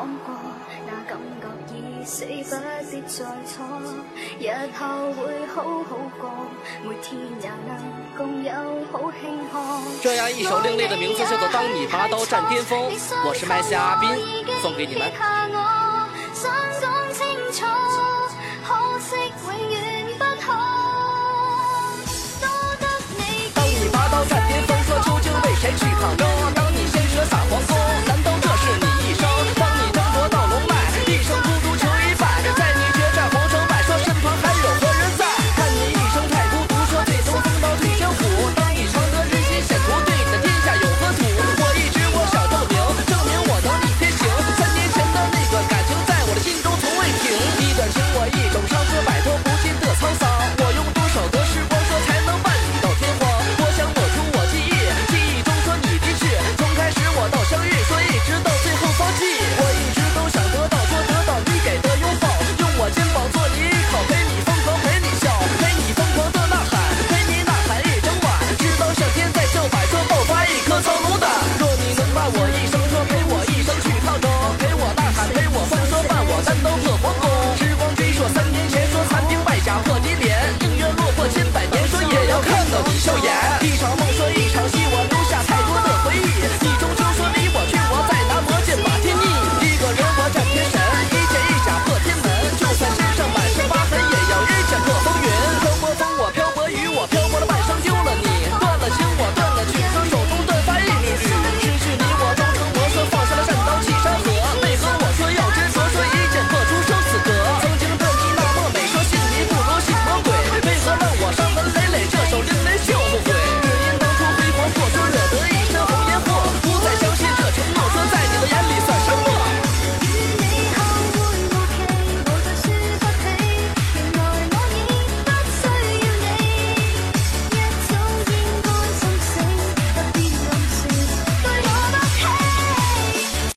讲过，那感觉已死，不必再错。日后会好好过，每天也能共有好庆贺。这样一首另类的名字叫做《当你拔刀站巅峰》，我是麦西阿斌，送给你们。想讲清楚，可惜永远不可。多得你。当你拔刀站巅峰，说究竟为谁去抗争？